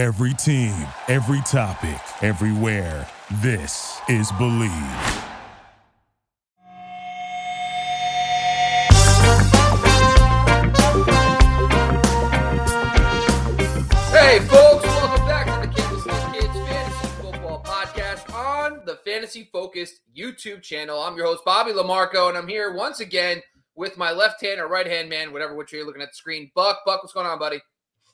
Every team, every topic, everywhere. This is Bleav. Hey, folks, welcome back to the Kansas City Kids Fantasy Football Podcast on the Fantasy Focused YouTube channel. I'm your host, Bobby LaMarco, and I'm here once again with my left hand or right hand man, whatever which you're looking at the screen. Buck, Buck, what's going on, buddy?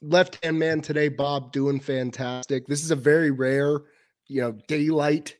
Left hand man today, Bob, doing fantastic. This is a very rare, you know, daylight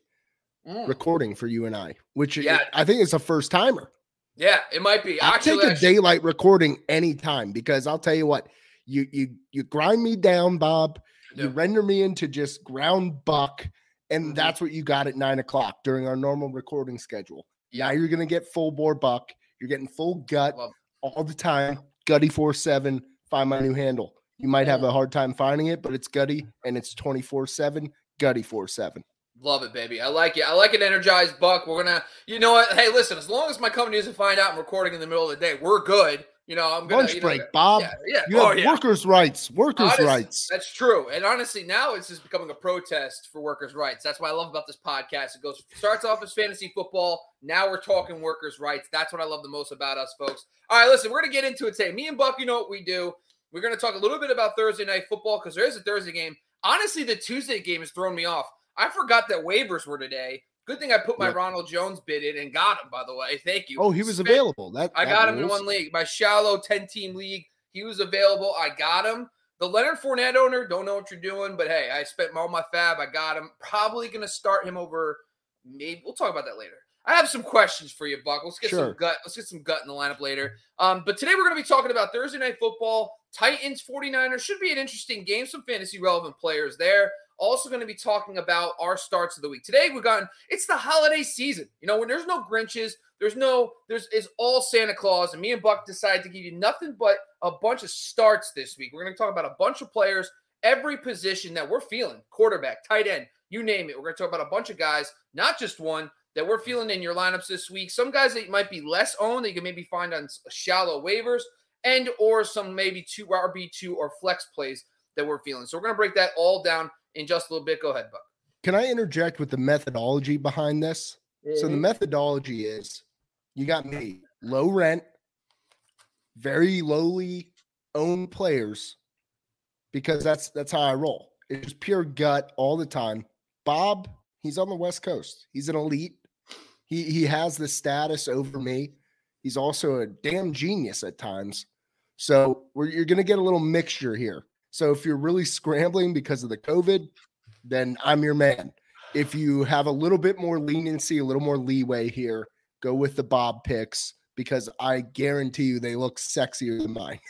Mm. recording for you and I, which Yeah. I think is a first timer. Yeah, it might be. I'll Actually, take a actually- daylight recording anytime because I'll tell you what, you you you grind me down, Bob. You render me into just ground buck, and Mhm. that's what you got at nine o'clock during our normal recording schedule. Now you're gonna get full bore buck. You're getting full gut all the time. Gutty four seven. Find my new handle. You might have a hard time finding it, but it's Gutty and it's twenty four seven. Gutty four seven. Love it, baby. I like it. I like an energized buck. We're gonna, you know what? Hey, listen. As long as my company doesn't find out I'm recording in the middle of the day, we're good. You know, I'm gonna Lunch you know, break, Bob. Yeah, yeah. You oh, have yeah. workers' rights. Workers' Honest- rights. That's true. And honestly, now it's just becoming a protest for workers' rights. That's what I love about this podcast. It goes starts off as fantasy football. Now we're talking workers' rights. That's what I love the most about us, folks. All right, listen, we're gonna get into it today. Me and Buck, you know what we do. We're gonna talk a little bit about Thursday night football because there is a Thursday game. Honestly, the Tuesday game has thrown me off. I forgot that waivers were today. Good thing I put my Yep. Ronald Jones bid in and got him, by the way. Thank you. Oh, he was Spent- available. That I got him in one league, my shallow 10 team league. He was available. I got him. The Leonard Fournette owner, don't know what you're doing, but hey, I spent all my fab. I got him. Probably going to start him over. Maybe we'll talk about that later. I have some questions for you, Buck. Let's get Sure. some gut. Let's get some gut in the lineup later. Um, but today we're going to be talking about Thursday night football. Titans 49ers should be an interesting game. Some fantasy relevant players there. Also going to be talking about our starts of the week. Today we've gotten it's the holiday season. You know, when there's no Grinches, there's no, there's it's all Santa Claus, and me and Buck decided to give you nothing but a bunch of starts this week. We're going to talk about a bunch of players, every position that we're feeling, quarterback, tight end, you name it. We're going to talk about a bunch of guys, not just one that we're feeling in your lineups this week. Some guys that might be less owned that you can maybe find on shallow waivers, and or some maybe two RB two or flex plays that we're feeling. So we're going to break that all down in just a little bit. Go ahead, Buck. Can I interject with the methodology behind this? So the Mhm. methodology is you got me low rent, very lowly owned players because that's that's how I roll. It's just pure gut all the time. Bob, he's on the West Coast. He's an elite. He he has the status over me. He's also a damn genius at times. So you're going to get a little mixture here. So if you're really scrambling because of the COVID, then I'm your man. If you have a little bit more leniency, a little more leeway here, go with the Bob picks because I guarantee you they look sexier than mine.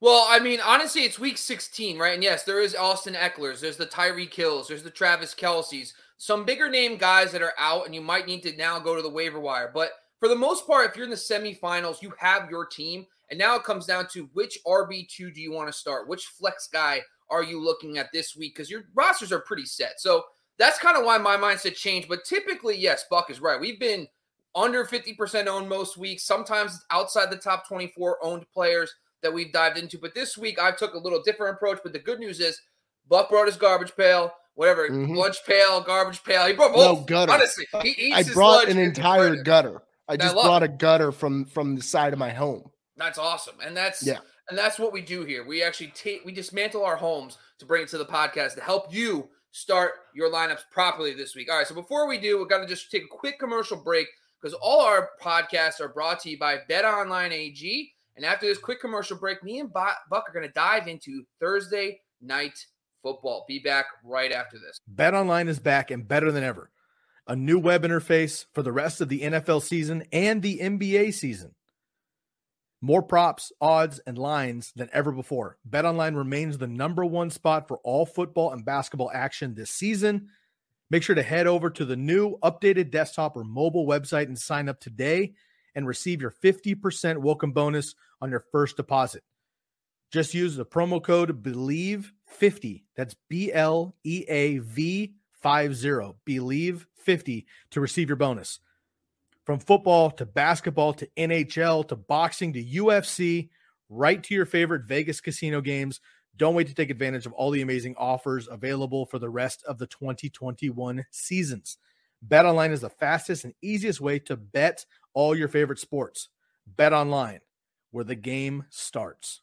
Well, I mean, honestly, it's week 16, right? And yes, there is Austin Ekeler's, there's the Tyreek Hills, there's the Travis Kelce's, some bigger name guys that are out, and you might need to now go to the waiver wire. But for the most part, if you're in the semifinals, you have your team. And now it comes down to which RB2 do you want to start? Which flex guy are you looking at this week? Because your rosters are pretty set. So that's kind of why my mindset changed. But typically, yes, Buck is right. We've been under 50% owned most weeks, sometimes outside the top 24 owned players that we've dived into. But this week, I took a little different approach. But the good news is, Buck brought his garbage pail, whatever, Mhm. lunch pail, garbage pail. He brought both. No, gutter. Honestly, he eats I brought an entire gutter. I I just love brought a gutter from from the side of my home. That's awesome, and that's Yeah. and that's what we do here. We actually take we dismantle our homes to bring it to the podcast to help you start your lineups properly this week. All right, so before we do, we're gonna just take a quick commercial break because all our podcasts are brought to you by Bet Online AG. And after this quick commercial break, me and Buck are gonna dive into Thursday night football. Be back right after this. Bet Online is back and better than ever. A new web interface for the rest of the NFL season and the NBA season. More props, odds, and lines than ever before. BetOnline remains the number one spot for all football and basketball action this season. Make sure to head over to the new updated desktop or mobile website and sign up today and receive your 50% welcome bonus on your first deposit. Just use the promo code BLEAV50. That's B L E A V 50. Bleav 50 to receive your bonus. From football to basketball to NHL to boxing to UFC, right to your favorite Vegas casino games, Don't wait to take advantage of all the amazing offers available for the rest of the 2021 seasons. Bet online is the fastest and easiest way to bet all your favorite sports. Bet online, where the game starts.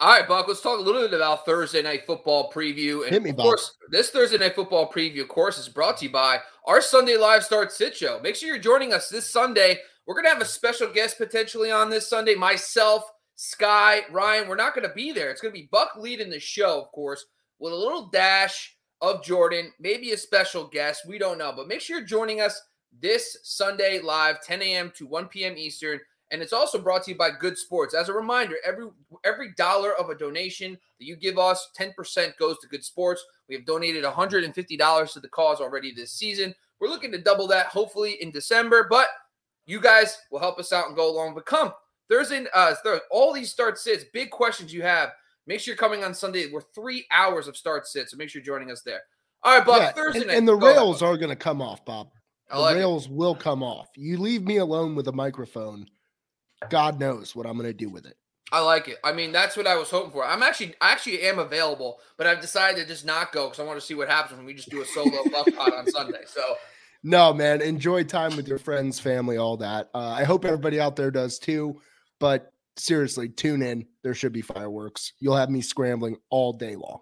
All right, Buck, let's talk a little bit about Thursday night football preview. And Hit me, of Buck. course, this Thursday night football preview, of course, is brought to you by our Sunday Live Start Sit Show. Make sure you're joining us this Sunday. We're going to have a special guest potentially on this Sunday. Myself, Sky, Ryan, we're not going to be there. It's going to be Buck leading the show, of course, with a little dash of Jordan, maybe a special guest. We don't know, but make sure you're joining us this Sunday live, 10 a.m. to 1 p.m. Eastern. And it's also brought to you by Good Sports. As a reminder, every every dollar of a donation that you give us, 10% goes to Good Sports. We have donated $150 to the cause already this season. We're looking to double that hopefully in December, but you guys will help us out and go along. But come Thursday, uh, Thursday, all these start sits, big questions you have. Make sure you're coming on Sunday. We're three hours of start sits, so make sure you're joining us there. All right, Bob. Yeah, Thursday and, night. and the ahead, rails Buck. are going to come off, Bob. The like it. rails will come off. You leave me alone with a microphone. God knows what I'm going to do with it. I like it. I mean, that's what I was hoping for. I'm actually, I actually am available, but I've decided to just not go because I want to see what happens when we just do a solo buck pod on Sunday. So No, man. Enjoy time with your friends, family, all that. Uh, I hope everybody out there does too. But seriously, tune in. There should be fireworks. You'll have me scrambling all day long.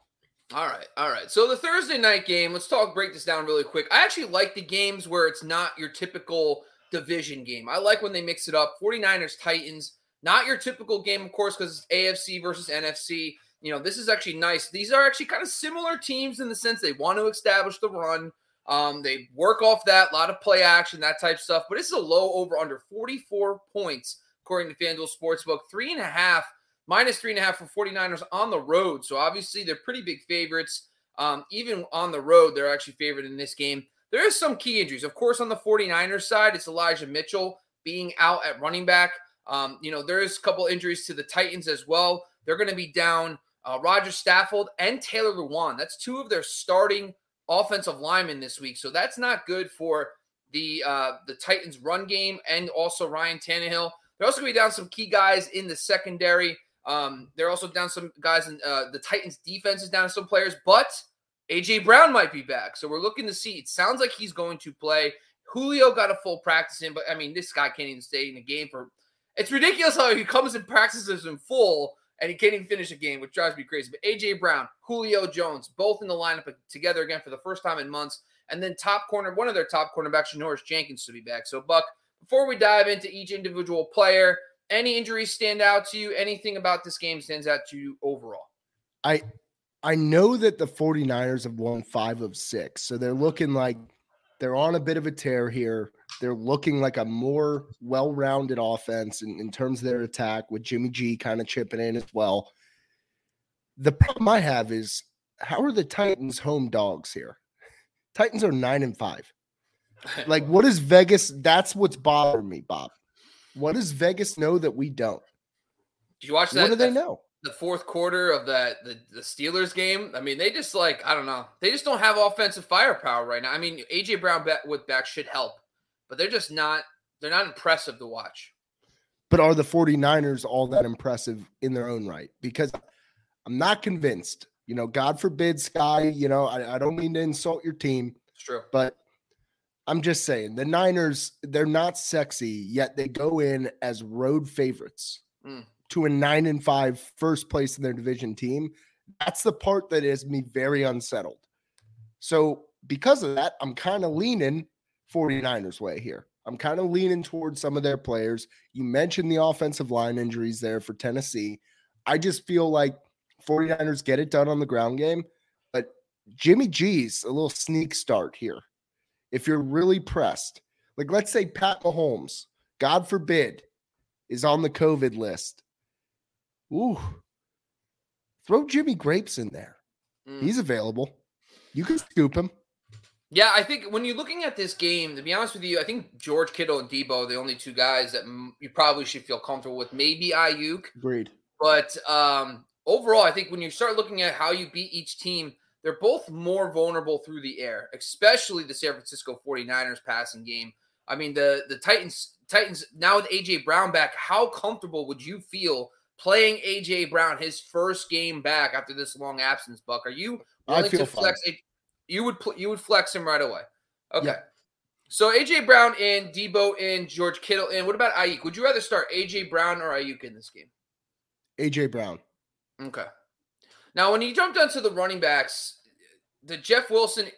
All right, all right. So the Thursday night game, let's talk break this down really quick. I actually like the games where it's not your typical division game. I like when they mix it up. 49ers Titans, not your typical game of course cuz it's AFC versus NFC. You know, this is actually nice. These are actually kind of similar teams in the sense they want to establish the run. Um, they work off that, a lot of play action, that type stuff. But is a low over under 44 points, according to FanDuel Sportsbook. Three and a half minus three and a half for 49ers on the road. So obviously they're pretty big favorites. Um, even on the road, they're actually favored in this game. There is some key injuries. Of course, on the 49ers side, it's Elijah Mitchell being out at running back. Um, you know, there is a couple injuries to the Titans as well. They're going to be down uh, Rodger Saffold and Taylor Lewan. That's two of their starting offensive linemen this week. So that's not good for the uh, the Titans run game and also Ryan Tannehill. They're also going to be down some key guys in the secondary. Um, they're also down some guys in uh, the Titans defense is down some players, but AJ Brown might be back. So we're looking to see. It sounds like he's going to play. Julio got a full practice in, but I mean, this guy can't even stay in the game for. It's ridiculous how he comes and practices in full and he can't even finish a game, which drives me crazy. But AJ Brown, Julio Jones, both in the lineup together again for the first time in months. And then top corner, one of their top cornerbacks, Janoris Jenkins, to be back. So, Buck, before we dive into each individual player, any injuries stand out to you? Anything about this game stands out to you overall? I I know that the 49ers have won five of six. So they're looking like they're on a bit of a tear here. They're looking like a more well-rounded offense in, in terms of their attack with Jimmy G kind of chipping in as well. The problem I have is how are the Titans home dogs here? Titans are nine and five. Like, what is Vegas? That's what's bothering me, Bob. What does Vegas know that we don't? Did you watch that? What do they that- know? The fourth quarter of that the, the Steelers game. I mean, they just like I don't know. They just don't have offensive firepower right now. I mean, AJ Brown back with back should help, but they're just not. They're not impressive to watch. But are the 49ers all that impressive in their own right? Because I'm not convinced. You know, God forbid, Sky, you know, I, I don't mean to insult your team, It's true. but I'm just saying the Niners, they're not sexy, yet they go in as road favorites Mm. To a nine and five first place in their division team. That's the part that is me very unsettled. So, because of that, I'm kind of leaning 49ers way here. I'm kind of leaning towards some of their players. You mentioned the offensive line injuries there for Tennessee. I just feel like 49ers get it done on the ground game, but Jimmy G's a little sneak start here. If you're really pressed, like let's say Pat Mahomes, God forbid, is on the COVID list. Ooh, throw Jimmy Grapes in there. Mm. He's available. You can scoop him. Yeah, I think when you're looking at this game, to be honest with you, I think George Kittle and Deebo are the only two guys that you probably should feel comfortable with. Maybe Aiyuk, Agreed. But um, overall, I think when you start looking at how you beat each team, they're both more vulnerable through the air, especially the San Francisco 49ers passing game. I mean, the the Titans Titans now with AJ Brown back, how comfortable would you feel playing AJ Brown his first game back after this long absence. Buck, are you willing to flex? You would pl- you would flex him right away. Okay. Yeah. So AJ Brown in, Deebo in, George Kittle in. What about Aiyuk? Would you rather start AJ Brown or Aiyuk in this game? AJ Brown. Okay. Now, when you jump down to the running backs, the Jeff Wilson,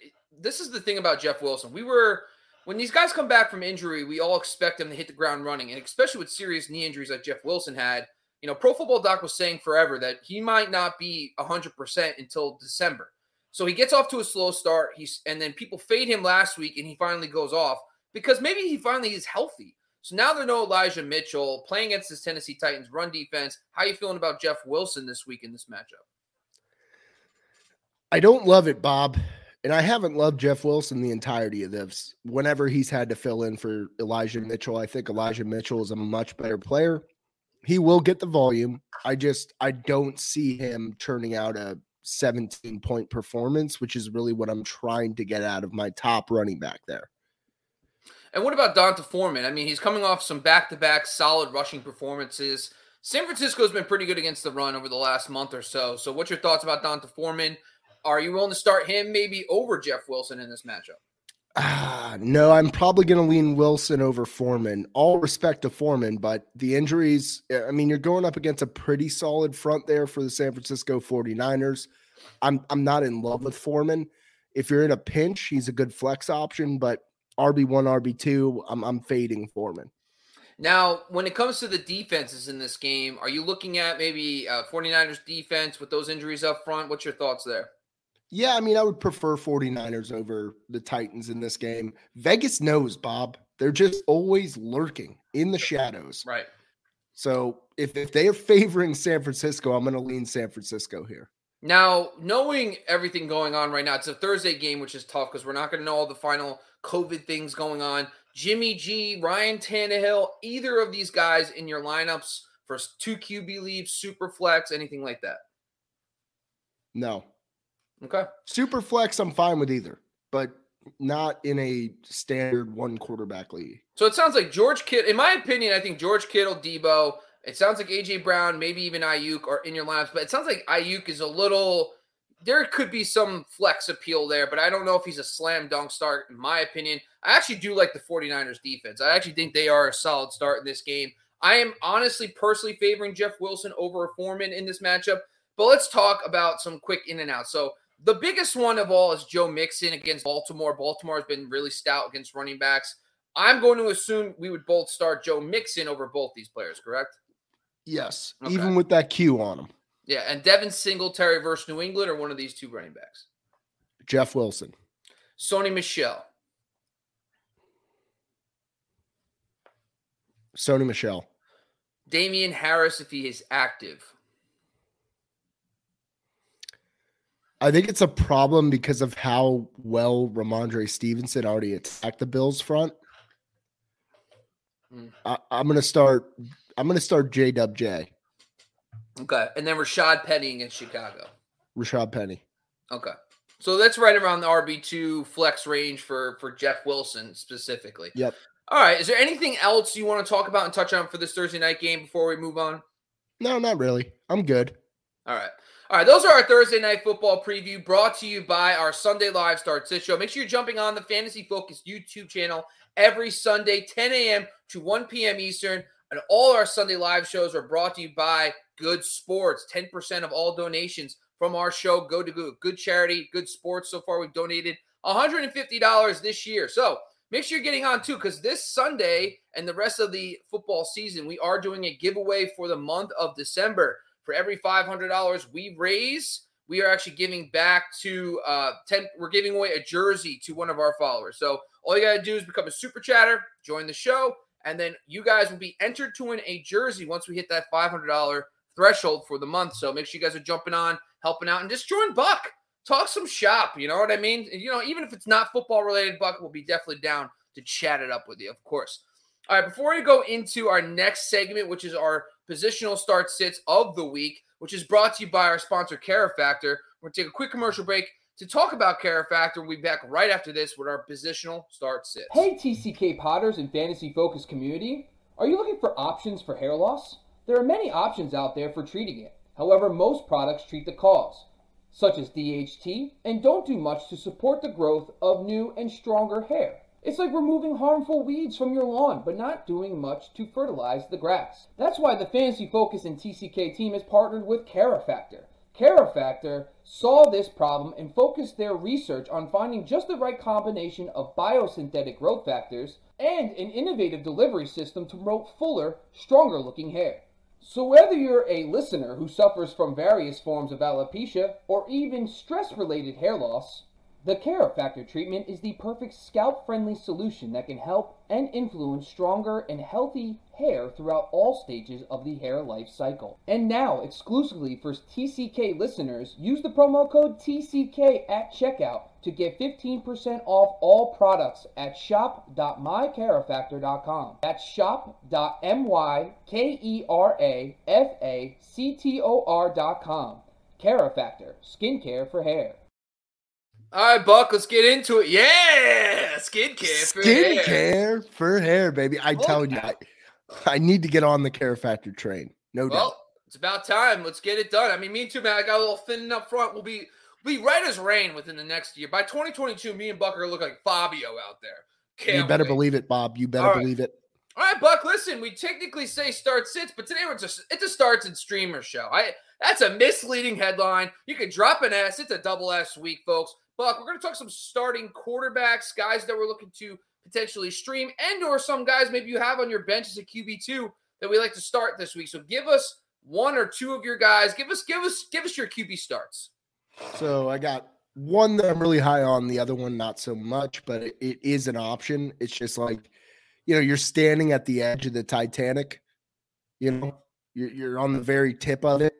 this is the thing about Jeff Wilson. We were, when these guys come back from injury, we all expect them to hit the ground running. And especially with serious knee injuries like Jeff Wilson had, you know, Pro Football Doc was saying forever that he might not be 100% until December. So he gets off to a slow start. He's, and then people fade him last week and he finally goes off because maybe he finally is healthy. So now there's no Elijah Mitchell playing against this Tennessee Titans run defense. How are you feeling about Jeff Wilson this week in this matchup? I don't love it, Bob. And I haven't loved Jeff Wilson the entirety of this. Whenever he's had to fill in for Elijah Mitchell, I think Elijah Mitchell is a much better player. He will get the volume. I just I don't see him turning out a 17 point performance, which is really what I'm trying to get out of my top running back there. And what about D'Onta Foreman? I mean, he's coming off some back-to-back solid rushing performances. San Francisco's been pretty good against the run over the last month or so. So, what's your thoughts about D'Onta Foreman? Are you willing to start him maybe over Jeff Wilson in this matchup? Ah, no, I'm probably going to lean Wilson over Foreman. All respect to Foreman, but the injuries, I mean, you're going up against a pretty solid front there for the San Francisco 49ers. I'm I'm not in love with Foreman. If you're in a pinch, he's a good flex option, but RB1, RB2, I'm I'm fading Foreman. Now, when it comes to the defenses in this game, are you looking at maybe uh, 49ers defense with those injuries up front? What's your thoughts there? Yeah, I mean, I would prefer 49ers over the Titans in this game. Vegas knows, Bob. They're just always lurking in the shadows. Right. So if, if they are favoring San Francisco, I'm going to lean San Francisco here. Now, knowing everything going on right now, it's a Thursday game, which is tough because we're not going to know all the final COVID things going on. Jimmy G, Ryan Tannehill, either of these guys in your lineups for two QB leaves, super flex, anything like that. No. Okay. Super flex, I'm fine with either, but not in a standard one quarterback league. So it sounds like George Kittle, in my opinion, I think George Kittle, Deebo, it sounds like AJ Brown, maybe even Aiyuk are in your lineups, but it sounds like Aiyuk is a little. There could be some flex appeal there, but I don't know if he's a slam dunk start, in my opinion. I actually do like the 49ers defense. I actually think they are a solid start in this game. I am honestly personally favoring Jeff Wilson over a Foreman in this matchup, but let's talk about some quick in and out. So the biggest one of all is Joe Mixon against Baltimore. Baltimore has been really stout against running backs. I'm going to assume we would both start Joe Mixon over both these players, correct? Yes, Okay. even with that Q on him. Yeah, and Devin Singletary versus New England or one of these two running backs. Jeff Wilson. Sony Michel. Sony Michel. Damien Harris if he is active. I think it's a problem because of how well Rhamondre Stevenson already attacked the Bills front. Mm. I, I'm gonna start. I'm gonna start J Dub J. Okay. And then Rashad Penny against Chicago. Rashad Penny. Okay. So that's right around the RB2 flex range for for Jeff Wilson specifically. Yep. All right. Is there anything else you want to talk about and touch on for this Thursday night game before we move on? No, not really. I'm good. All right. All right. Those are our Thursday night football preview brought to you by our Sunday Live Start Sit Show. Make sure you're jumping on the Fantasy Focus YouTube channel every Sunday, 10 a.m. to 1 p.m. Eastern. And all our Sunday live shows are brought to you by Good Sports. 10% of all donations from our show go to good, good charity, good sports. So far, we've donated $150 this year. So make sure you're getting on too, because this Sunday and the rest of the football season, we are doing a giveaway for the month of December. For every $500 we raise, we are actually giving back to uh 10 we're giving away a jersey to one of our followers. So all you got to do is become a super chatter, join the show, and then you guys will be entered to win a jersey once we hit that $500 threshold for the month. So make sure you guys are jumping on, helping out, and just join Buck. Talk some shop. You know what I mean? You know, even if it's not football related, Buck will be definitely down to chat it up with you, of course. All right, before we go into our next segment, which is our positional start sits of the week, which is brought to you by our sponsor, CaraFactor, we're going to take a quick commercial break to talk about CaraFactor. We'll be back right after this with our positional start sits. Hey, TCK Potters and Fantasy Focus community. Are you looking for options for hair loss? There are many options out there for treating it. However, most products treat the cause, such as DHT, and don't do much to support the growth of new and stronger hair. It's like removing harmful weeds from your lawn, but not doing much to fertilize the grass. That's why the Fantasy Focus and TCK team has partnered with CaraFactor. CaraFactor saw this problem and focused their research on finding just the right combination of biosynthetic growth factors and an innovative delivery system to promote fuller, stronger looking hair. So, whether you're a listener who suffers from various forms of alopecia or even stress related hair loss, the CaraFactor treatment is the perfect scalp friendly solution that can help and influence stronger and healthy hair throughout all stages of the hair life cycle. And now, exclusively for TCK listeners, use the promo code TCK at checkout to get 15% off all products at shop.mycarafactor.com. That's shop.mycarafactor.com. CaraFactor, skincare for hair. All right, Buck, let's get into it. Yeah, skincare for hair. Skincare for hair, baby. I Look tell you, I, I need to get on the CaraFactor train. No doubt. It's about time. Let's get it done. I mean, me too, man. I got a little thin up front. We'll be we'll be right as rain within the next year. By 2022, me and Buck are look like Fabio out there. Can't you better wait. believe it, Bob. You better right. believe it. All right, Buck. Listen, we technically say start sits, but today we're just it's a starts and streamer show. I that's a misleading headline. You could drop an S. It's a double S week, folks. Buck, we're gonna talk some starting quarterbacks, guys that we're looking to potentially stream, and or some guys maybe you have on your bench as a QB two that we like to start this week. So give us one or two of your guys. Give us give us give us your QB starts. So I got one that I'm really high on, the other one not so much, but it, it is an option. It's just like, you know, you're standing at the edge of the Titanic, you know, you're, you're on the very tip of it,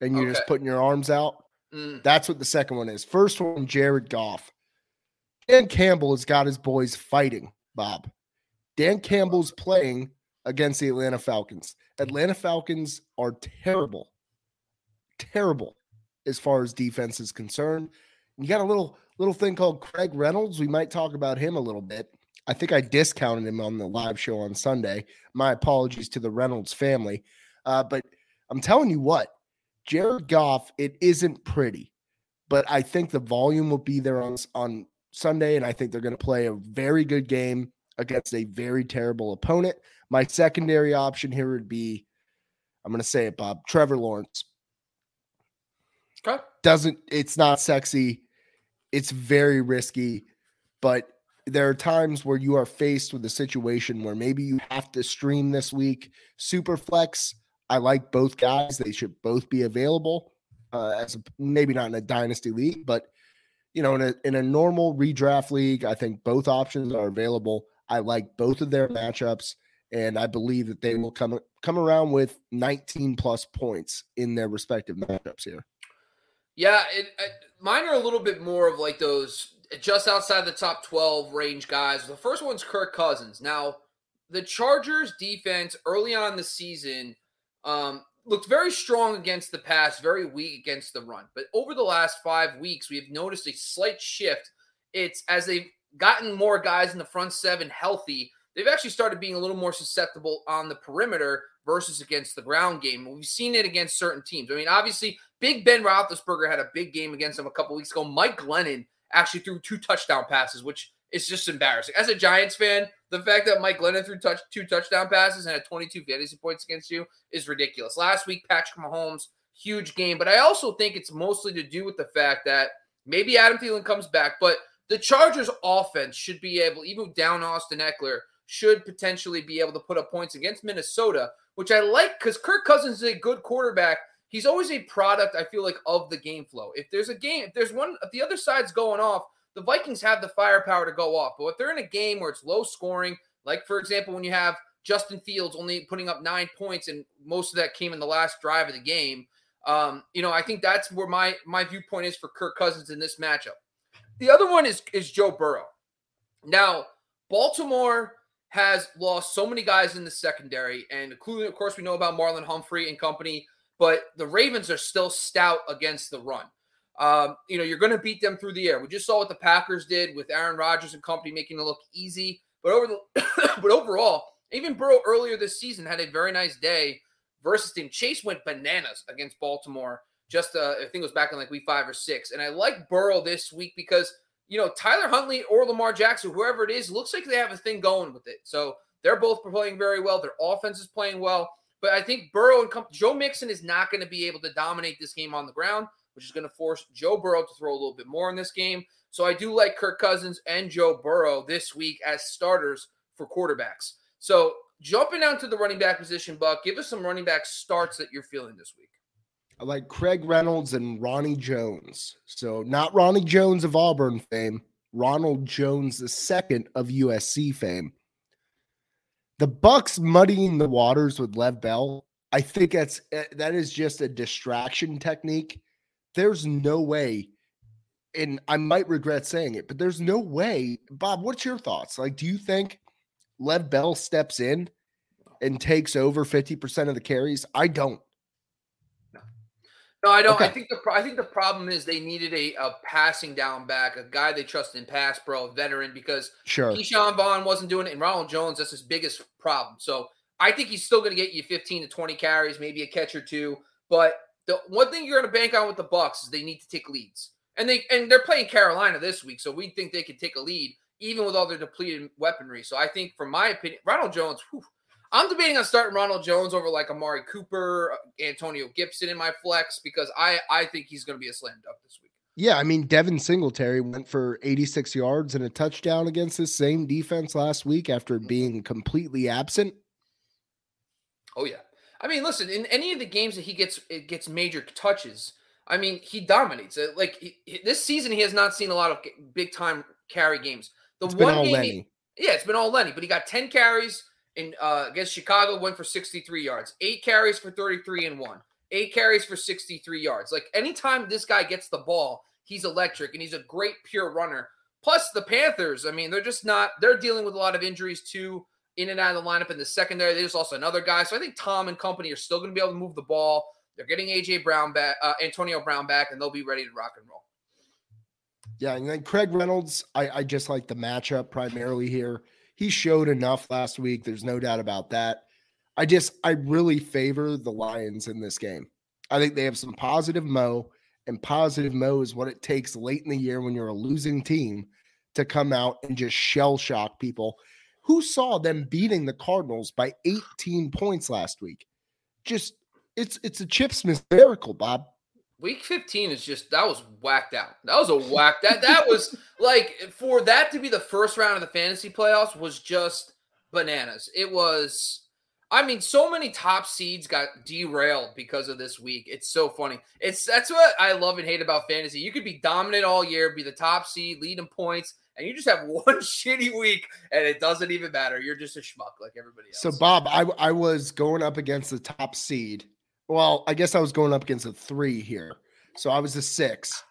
and you're just putting your arms out. Mm, That's what the second one is. First one, Jared Goff. Dan Campbell has got his boys fighting, Bob. Dan Campbell's playing against the Atlanta Falcons. Atlanta Falcons are terrible, terrible as far as defense is concerned. You got a little little thing called Craig Reynolds. We might talk about him a little bit. I think I discounted him on the live show on Sunday. My apologies to the Reynolds family. Uh, but I'm telling you what, Jared Goff, it isn't pretty, but I think the volume will be there on on Sunday, and I think they're going to play a very good game against a very terrible opponent. My secondary option here would be, I'm going to say it, Bob, Trevor Lawrence. okay. Doesn't it's not sexy, it's very risky, but there are times where you are faced with a situation where maybe you have to stream this week. Super flex, I like both guys. They should both be available. Uh, as a, maybe not in a dynasty league, but you know, in a in a normal redraft league, I think both options are available. I like both of their matchups, and I believe that they will come come around with 19 plus points in their respective matchups here. Yeah, it, uh, mine are a little bit more of like those just outside the top 12 range guys. The first one's Kirk Cousins. Now, the Chargers defense early on the season um, looked very strong against the pass, very weak against the run. But over the last five weeks, we have noticed a slight shift. It's as they've gotten more guys in the front seven healthy, they've actually started being a little more susceptible on the perimeter versus against the ground game. We've seen it against certain teams. I mean, obviously, Big Ben Roethlisberger had a big game against them a couple weeks ago. Mike Glennon actually threw two touchdown passes, which is just embarrassing. As a Giants fan, the fact that Mike Glennon threw touch, two touchdown passes and had 22 fantasy points against you is ridiculous. Last week, Patrick Mahomes, huge game. But I also think it's mostly to do with the fact that maybe Adam Thielen comes back, but the Chargers offense should be able, even down Austin Ekeler, should potentially be able to put up points against Minnesota, which I like because Kirk Cousins is a good quarterback. He's always a product, I feel like, of the game flow. If there's a game, if there's one, if the other side's going off, the Vikings have the firepower to go off. But if they're in a game where it's low scoring, like for example, when you have Justin Fields only putting up nine points and most of that came in the last drive of the game, um, you know, I think that's where my my viewpoint is for Kirk Cousins in this matchup. The other one is is Joe Burrow. Now, Baltimore has lost so many guys in the secondary, and including, of course, we know about Marlon Humphrey and company, but the Ravens are still stout against the run. Um, you know, you're going to beat them through the air. We just saw what the Packers did with Aaron Rodgers and company making it look easy. But over the but overall, even Burrow earlier this season had a very nice day versus team. Chase went bananas against Baltimore. Just uh, I think it was back in like week five or six, and I like Burrow this week because you know Tyler Huntley or Lamar Jackson, whoever it is, looks like they have a thing going with it. So they're both playing very well. Their offense is playing well, but I think Burrow and Joe Mixon is not going to be able to dominate this game on the ground, which is going to force Joe Burrow to throw a little bit more in this game. So I do like Kirk Cousins and Joe Burrow this week as starters for quarterbacks. So jumping down to the running back position, Buck, give us some running back starts that you're feeling this week. I like Craig Reynolds and Ronnie Jones. So not Ronnie Jones of Auburn fame, Ronald Jones the second of USC fame. The Bucks muddying the waters with Le'Veon Bell. I think that's eh, that is just a distraction technique. There's no way, and I might regret saying it, but there's no way. Bob, what's your thoughts? Like, do you think Le'Veon Bell steps in and takes over 50% of the carries? I don't. No, I don't. Okay. I think the I think the problem is they needed a, a passing down back, a guy they trust in pass pro, a veteran, because sure Ke'Shawn Vaughn wasn't doing it, and Ronald Jones that's his biggest problem. So I think he's still going to get you 15 to 20 carries, maybe a catch or two. But the one thing you're going to bank on with the Bucks is they need to take leads, and they and they're playing Carolina this week, so we think they could take a lead even with all their depleted weaponry. So I think, from my opinion, Ronald Jones. Whew, I'm debating on starting Ronald Jones over like Amari Cooper, uh, Antonio Gibson in my flex because I I think he's going to be a slam dunk this week. Yeah, I mean Devin Singletary went for 86 yards and a touchdown against the same defense last week after mm-hmm. being completely absent. Oh yeah. I mean, listen, in any of the games that he gets it gets major touches, I mean, he dominates. Uh, like he, this season he has not seen a lot of big time carry games. The it's one game he, Yeah, it's been all Lenny, but he got 10 carries in uh, against Chicago went for 63 yards, eight carries for 33 and one, eight carries for 63 yards. Like anytime this guy gets the ball, he's electric and he's a great pure runner. Plus the Panthers, I mean, they're just not. They're dealing with a lot of injuries too, in and out of the lineup in the secondary. There's also another guy, so I think Tom and company are still going to be able to move the ball. They're getting AJ Brown back, uh, Antonio Brown back, and they'll be ready to rock and roll. Yeah, and then Craig Reynolds, I, I just like the matchup primarily here he showed enough last week. There's no doubt about that. I just, I really favor the Lions in this game. I think they have some positive mo, and positive mo is what it takes late in the year when you're a losing team to come out and just shell shock people. Who saw them beating the Cardinals by 18 points last week? Just, it's it's a Chip Smith miracle, Bob. Week 15 is just that was whacked out. That was a whack. That that was like for that to be the first round of the fantasy playoffs was just bananas. It was I mean, so many top seeds got derailed because of this week. It's so funny. It's that's what I love and hate about fantasy. You could be dominant all year, be the top seed, lead in points, and you just have one shitty week and it doesn't even matter. You're just a schmuck like everybody else. So Bob, I I was going up against the top seed well, I guess I was going up against a three here. So I was a six.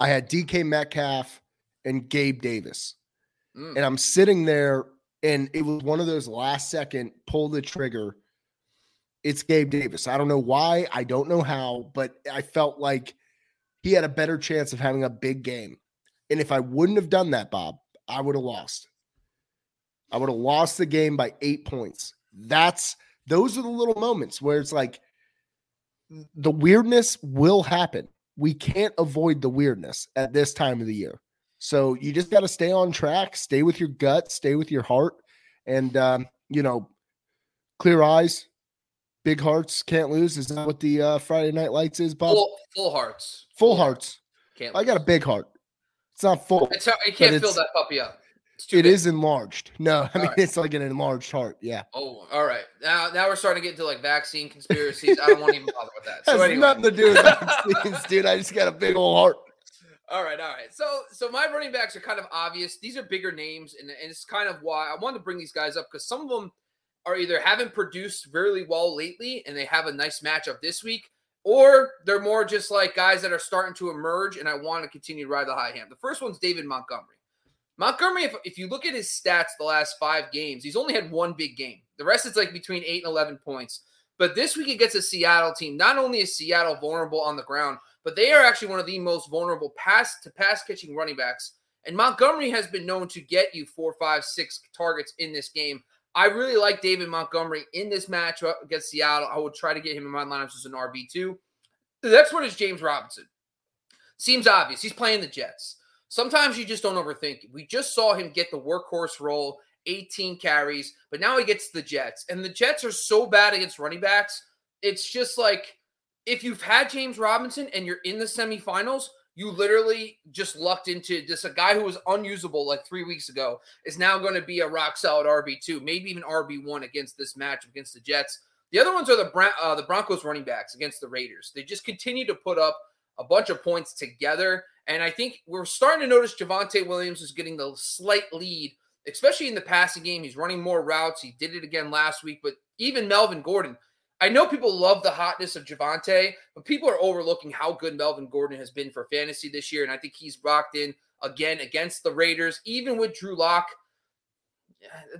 I had DK Metcalf and Gabe Davis. Mm. And I'm sitting there, and it was one of those last second pull the trigger. It's Gabe Davis. I don't know why. I don't know how, but I felt like he had a better chance of having a big game. And if I wouldn't have done that, Bob, I would have lost. I would have lost the game by eight points. That's those are the little moments where it's like the weirdness will happen. We can't avoid the weirdness at this time of the year. So you just got to stay on track, stay with your gut, stay with your heart, and um, you know, clear eyes, big hearts can't lose. Is that what the uh, Friday Night Lights is, Bob? Full, full hearts. Full, hearts. Can't. I got a big heart. It's not full. It's, it can't fill that puppy up. It big. is enlarged. No, I mean right. it's like an enlarged heart. Yeah. Oh, all right. Now, now we're starting to get into like vaccine conspiracies. I don't want to even bother with that. So Has anyway. nothing to do with vaccines, dude. I just got a big old heart. All right, all right. So, so my running backs are kind of obvious. These are bigger names, and, and it's kind of why I wanted to bring these guys up because some of them are either haven't produced really well lately, and they have a nice matchup this week, or they're more just like guys that are starting to emerge, and I want to continue to ride the high hand. The first one's David Montgomery. Montgomery, if, if you look at his stats the last five games, he's only had one big game. The rest is like between eight and 11 points. But this week against a Seattle team, not only is Seattle vulnerable on the ground, but they are actually one of the most vulnerable pass to pass catching running backs. And Montgomery has been known to get you four, five, six targets in this game. I really like David Montgomery in this matchup against Seattle. I would try to get him in my lineups as an RB2. The next one is James Robinson. Seems obvious. He's playing the Jets. Sometimes you just don't overthink it. We just saw him get the workhorse role, 18 carries, but now he gets the Jets. And the Jets are so bad against running backs. It's just like if you've had James Robinson and you're in the semifinals, you literally just lucked into this. A guy who was unusable like three weeks ago is now going to be a rock solid RB2, maybe even RB1 against this match against the Jets. The other ones are the Bron- uh, the Broncos running backs against the Raiders. They just continue to put up a bunch of points together. And I think we're starting to notice Javonte Williams is getting the slight lead, especially in the passing game. He's running more routes. He did it again last week, but even Melvin Gordon. I know people love the hotness of Javonte, but people are overlooking how good Melvin Gordon has been for fantasy this year. And I think he's rocked in again against the Raiders, even with Drew Lock.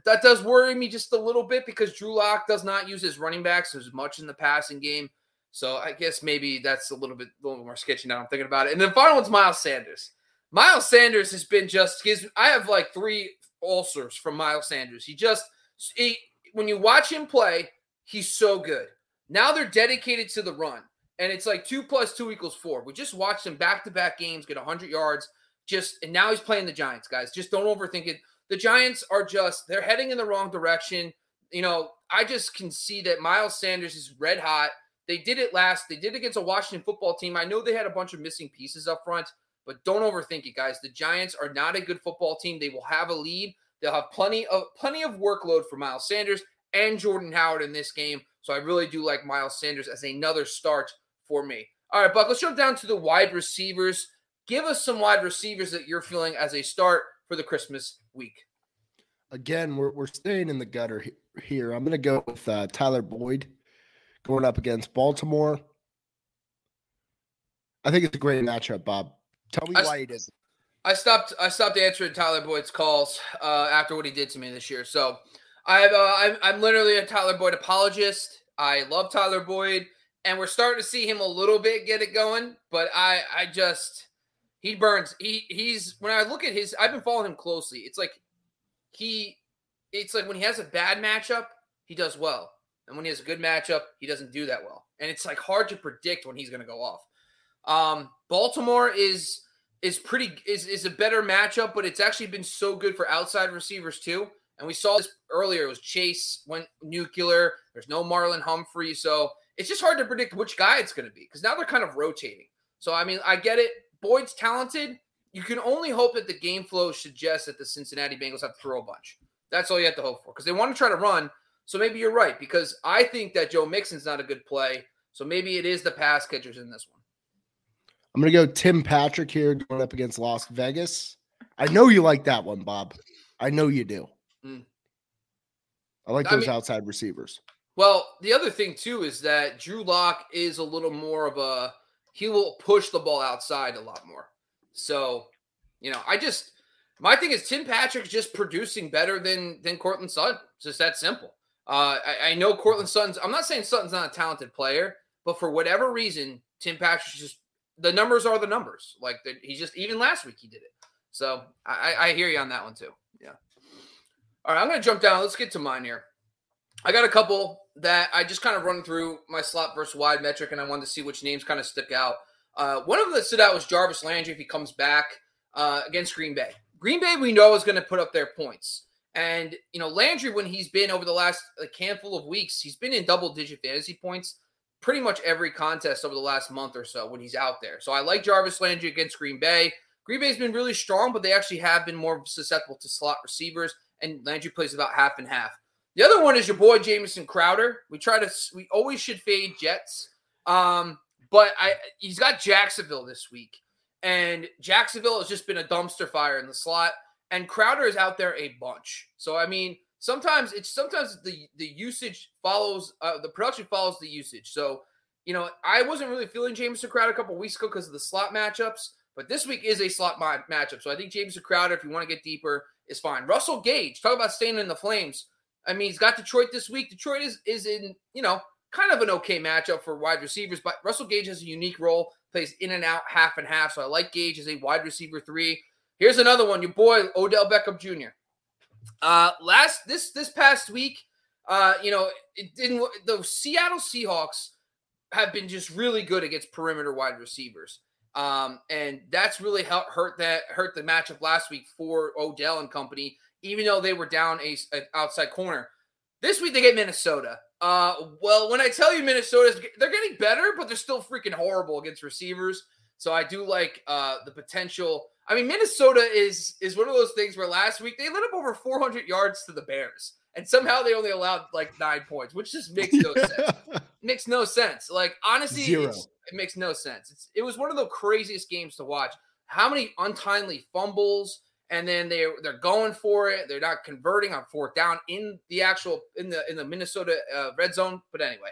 That does worry me just a little bit because Drew Lock does not use his running backs as much in the passing game. So I guess maybe that's a little bit a little more sketchy now. I'm thinking about it. And the final one's Miles Sanders. Miles Sanders has been just his. I have like three ulcers from Miles Sanders. He just he, when you watch him play, he's so good. Now they're dedicated to the run, and it's like two plus two equals four. We just watched him back to back games get 100 yards. Just and now he's playing the Giants, guys. Just don't overthink it. The Giants are just they're heading in the wrong direction. You know, I just can see that Miles Sanders is red hot. They did it last. They did it against a Washington football team. I know they had a bunch of missing pieces up front, but don't overthink it, guys. The Giants are not a good football team. They will have a lead. They'll have plenty of plenty of workload for Miles Sanders and Jordan Howard in this game. So I really do like Miles Sanders as another start for me. All right, Buck, let's jump down to the wide receivers. Give us some wide receivers that you're feeling as a start for the Christmas week. Again, we're, we're staying in the gutter here. I'm going to go with uh, Tyler Boyd going up against Baltimore. I think it's a great matchup, Bob. Tell me I, why you did. I stopped. I stopped answering Tyler Boyd's calls uh, after what he did to me this year. So I've uh, I'm I'm literally a Tyler Boyd apologist. I love Tyler Boyd, and we're starting to see him a little bit get it going. But I I just he burns. He he's when I look at his. I've been following him closely. It's like he. It's like when he has a bad matchup, he does well. And when he has a good matchup, he doesn't do that well. And it's like hard to predict when he's going to go off. Um, Baltimore is is pretty is is a better matchup, but it's actually been so good for outside receivers too. And we saw this earlier. It was Chase went nuclear. There's no Marlon Humphrey, so it's just hard to predict which guy it's going to be because now they're kind of rotating. So I mean, I get it. Boyd's talented. You can only hope that the game flow suggests that the Cincinnati Bengals have to throw a bunch. That's all you have to hope for because they want to try to run, so maybe you're right because I think that Joe Mixon's not a good play. So maybe it is the pass catchers in this one. I'm going to go Tim Patrick here going up against Las Vegas. I know you like that one, Bob. I know you do. Mm. I like those I mean, outside receivers. Well, the other thing too is that Drew Lock is a little more of a he will push the ball outside a lot more. So, you know, I just my thing is Tim Patrick's just producing better than than Courtland Sutton. It's just that simple. Uh, I, I, know Courtland Sutton's. I'm not saying Sutton's not a talented player, but for whatever reason, Tim Patrick's just the numbers are the numbers. Like he's just even last week he did it. So I, I hear you on that one too. All right, I'm gonna jump down. Let's get to mine here. I got a couple that I just kind of run through my slot versus wide metric, and I wanted to see which names kind of stick out. Uh, one of them that stood out was Jarvis Landry if he comes back uh, against Green Bay. Green Bay, we know is going to put up their points. And, you know, Landry, when he's been over the last like, handful of weeks, he's been in double digit fantasy points pretty much every contest over the last month or so when he's out there. So I like Jarvis Landry against Green Bay. Green Bay's been really strong, but they actually have been more susceptible to slot receivers, and Landry plays about half and half. The other one is your boy Jamison Crowder. We try to we always should fade Jets. Um, but I he's got Jacksonville this week. And Jacksonville has just been a dumpster fire in the slot and Crowder is out there a bunch. So I mean, sometimes it's sometimes the the usage follows uh, the production follows the usage. So you know, I wasn't really feeling Jamison Crowder a couple weeks ago because of the slot matchups, but this week is a slot matchup. So I think Jamison Crowder, if you want to get deeper, is fine. Russell Gage, talk about staying in the flames. I mean, he's got Detroit this week. Detroit is is in you know kind of an okay matchup for wide receivers, but Russell Gage has a unique role, plays in and out, half and half. So I like Gage as a wide receiver three. Here's another one, your boy Odell Beckham Jr. Uh, last this this past week, uh, you know, it didn't. The Seattle Seahawks have been just really good against perimeter wide receivers, um, and that's really helped hurt that hurt the matchup last week for Odell and company. Even though they were down a, a outside corner, this week they get Minnesota. Uh, well, when I tell you Minnesota, they're getting better, but they're still freaking horrible against receivers. So I do like uh, the potential. I mean, Minnesota is is one of those things where last week they lit up over 400 yards to the Bears, and somehow they only allowed like nine points, which just makes no sense. Makes no sense. Like honestly, it makes no sense. It's, it was one of the craziest games to watch. How many untimely fumbles? and then they they're going for it. They're not converting on fourth down in the actual in the in the Minnesota uh, red zone. But anyway,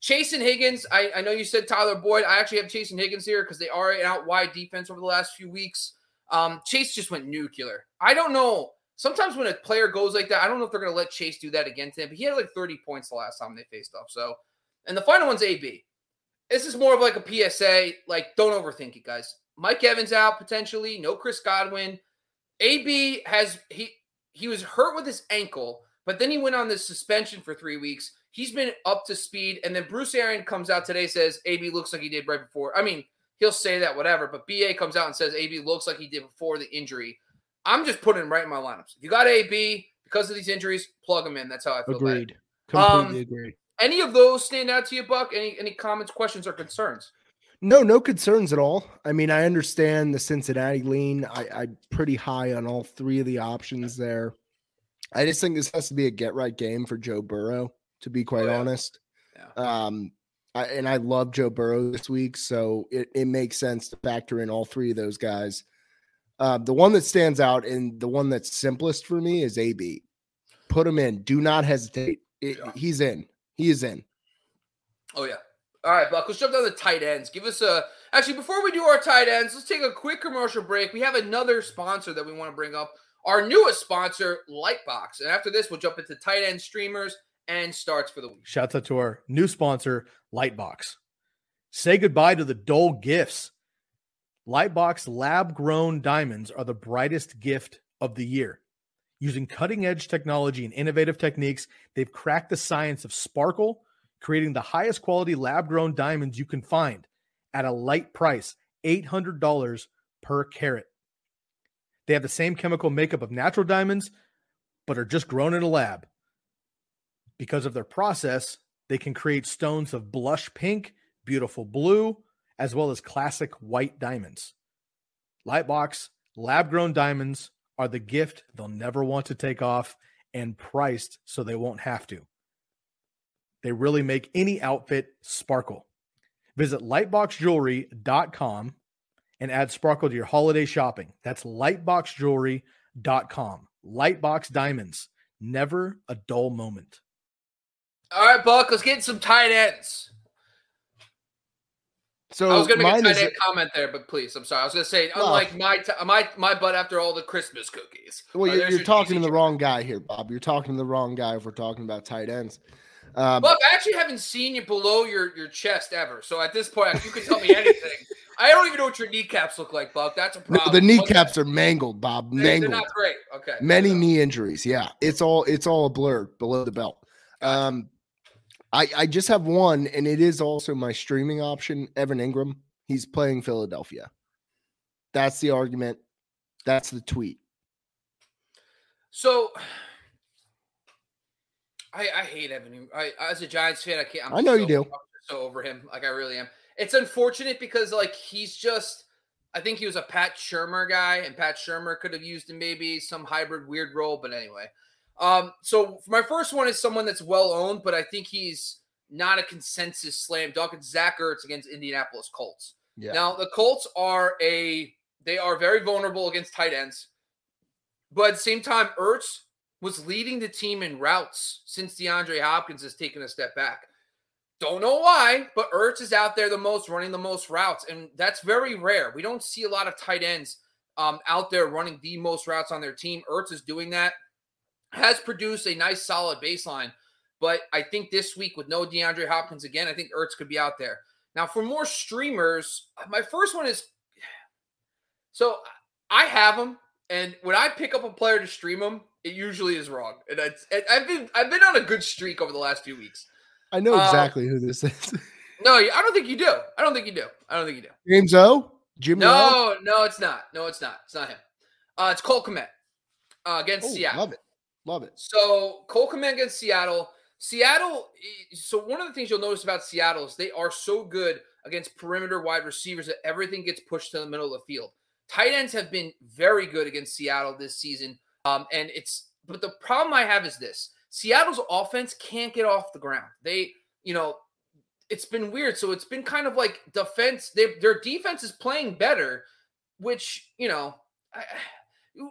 Chase and Higgins. I, I know you said Tyler Boyd. I actually have Chase and Higgins here because they are an out wide defense over the last few weeks. Um, Chase just went nuclear. I don't know. Sometimes when a player goes like that, I don't know if they're going to let Chase do that again to him. But he had like 30 points the last time they faced off. So, and the final one's AB. This is more of like a PSA. Like, don't overthink it, guys. Mike Evans out potentially. No Chris Godwin. AB has he he was hurt with his ankle, but then he went on this suspension for three weeks. He's been up to speed, and then Bruce Arian comes out today says AB looks like he did right before. I mean, he'll say that whatever, but BA comes out and says AB looks like he did before the injury. I'm just putting him right in my lineups. If you got AB because of these injuries, plug him in. That's how I feel. Agreed. Completely um, agreed. Any of those stand out to you, Buck? Any any comments, questions, or concerns? No, no concerns at all. I mean, I understand the Cincinnati lean. I, I'm pretty high on all three of the options there. I just think this has to be a get right game for Joe Burrow, to be quite oh, yeah. honest. Yeah. Um, I, and I love Joe Burrow this week, so it, it makes sense to factor in all three of those guys. Uh, the one that stands out and the one that's simplest for me is AB. Put him in. Do not hesitate. It, yeah. He's in. He is in. Oh yeah. All right, Buck, let's jump down to tight ends. Give us a actually before we do our tight ends, let's take a quick commercial break. We have another sponsor that we want to bring up. Our newest sponsor, Lightbox. And after this, we'll jump into tight end streamers and starts for the week. Shouts out to our new sponsor, Lightbox. Say goodbye to the dull gifts. Lightbox lab grown diamonds are the brightest gift of the year. Using cutting edge technology and innovative techniques, they've cracked the science of sparkle creating the highest quality lab grown diamonds you can find at a light price $800 per carat. They have the same chemical makeup of natural diamonds, but are just grown in a lab. Because of their process, they can create stones of blush pink, beautiful blue, as well as classic white diamonds. Lightbox lab grown diamonds are the gift they'll never want to take off and priced so they won't have to. They really make any outfit sparkle. Visit lightboxjewelry.com and add sparkle to your holiday shopping. That's lightboxjewelry.com. Lightbox diamonds, never a dull moment. All right, Buck, let's get some tight ends. So I was going to make a tight end comment there, but please, I'm sorry. I was going to say, unlike my t- my my butt after all the Christmas cookies. Well, you're, you're talking to the wrong guy here, Bob. You're talking to the wrong guy if we're talking about tight ends. Um, Look, I actually haven't seen you below your, your chest ever. So at this point, you can tell me anything. I don't even know what your kneecaps look like, Bob. That's a problem. The, the kneecaps are mangled, Bob. Mangled. They're not great. Okay. Many knee injuries. Yeah, it's all it's all a blur below the belt. Um, I I just have one, and it is also my streaming option. Evan Engram. He's playing Philadelphia. That's the argument. That's the tweet. So I, I hate Evan. I as a Giants fan, I can't. I'm i know so, you do. so over him, like I really am. It's unfortunate because like he's just. I think he was a Pat Shurmur guy, and Pat Shurmur could have used him maybe some hybrid weird role. But anyway, um, so my first one is someone that's well owned, but I think he's not a consensus slam dunk. It's Zach Ertz against Indianapolis Colts. Yeah. Now the Colts are a they are very vulnerable against tight ends, but at the same time, Ertz was leading the team in routes since DeAndre Hopkins has taken a step back. Don't know why, but Ertz is out there the most, running the most routes, and that's very rare. We don't see a lot of tight ends um, out there running the most routes on their team. Ertz is doing that, has produced a nice, solid baseline. But I think this week with no DeAndre Hopkins again, I think Ertz could be out there. Now, for more streamers, my first one is so I have them, and when I pick up a player to stream them, It usually is wrong, and I've been I've been on a good streak over the last few weeks. I know Uh, exactly who this is. No, I don't think you do. I don't think you do. I don't think you do. James O. Jimmy O? No, no, it's not. No, it's not. It's not him. Uh, it's Cole Kmet uh, against Oh, Seattle. love it, love it. So Cole Kmet against Seattle. Seattle. So one of the things you'll notice about Seattle is they are so good against perimeter wide receivers that everything gets pushed to the middle of the field. Tight ends have been very good against Seattle this season. Um, and it's but the problem I have is this: Seattle's offense can't get off the ground. They, you know, it's been weird. So it's been kind of like defense. They, their defense is playing better, which you know, I,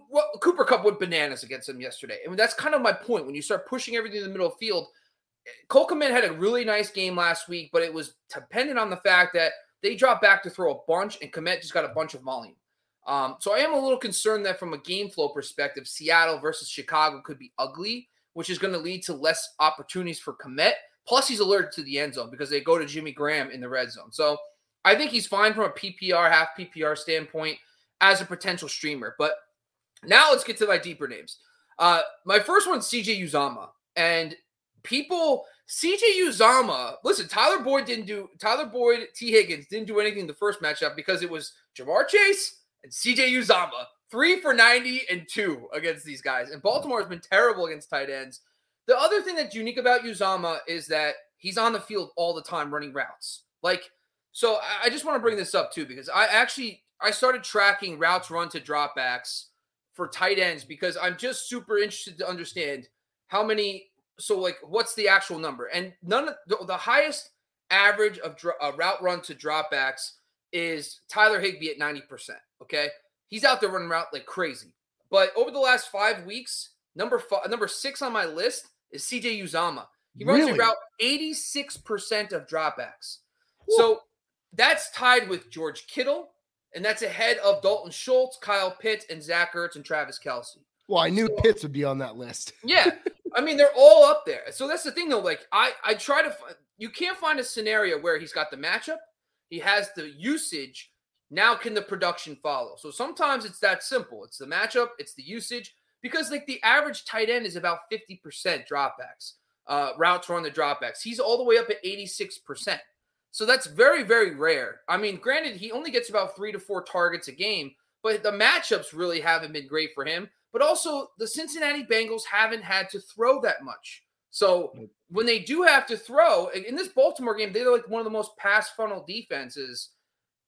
well, Cooper Kupp went bananas against them yesterday. I mean, that's kind of my point. When you start pushing everything in the middle of the field, Cole had a really nice game last week, but it was dependent on the fact that they dropped back to throw a bunch, and Kmet just got a bunch of volume. Um, so I am a little concerned that from a game flow perspective, Seattle versus Chicago could be ugly, which is going to lead to less opportunities for Kmet. Plus, he's alerted to the end zone because they go to Jimmy Graham in the red zone. So I think he's fine from a PPR, half PPR standpoint as a potential streamer. But now let's get to my deeper names. Uh, my first one's CJ Uzomah. And people, CJ Uzomah, listen, Tyler Boyd didn't do, Tyler Boyd, T. Higgins didn't do anything the first matchup because it was Ja'Marr Chase and CJ Uzomah, three for 90 and two against these guys. And Baltimore has been terrible against tight ends. The other thing that's unique about Uzomah is that he's on the field all the time running routes. Like, so I- just want to bring this up too because I actually I started tracking routes run to dropbacks for tight ends because I'm just super interested to understand how many. So like, what's the actual number? And none of the, the highest average of dro- uh, route run to dropbacks is Tyler Higbee at ninety percent. Okay, he's out there running route like crazy. But over the last five weeks, number five, number six on my list is CJ Uzomah. He runs Really? a route 86% of dropbacks. So that's tied with George Kittle, and that's ahead of Dalton Schultz, Kyle Pitts, and Zach Ertz and Travis Kelce. Well, I knew So- Pitts would be on that list. Yeah, I mean they're all up there. So that's the thing, though. Like I, I try to. fi- You can't find a scenario where he's got the matchup, he has the usage. Now can the production follow? So sometimes it's that simple. It's the matchup, it's the usage. Because like the average tight end is about fifty percent dropbacks, uh, routes run the dropbacks. He's all the way up at eighty six percent. So that's very very rare. I mean, granted, he only gets about three to four targets a game, but the matchups really haven't been great for him. But also, the Cincinnati Bengals haven't had to throw that much. So when they do have to throw in this Baltimore game, they're like one of the most pass funnel defenses.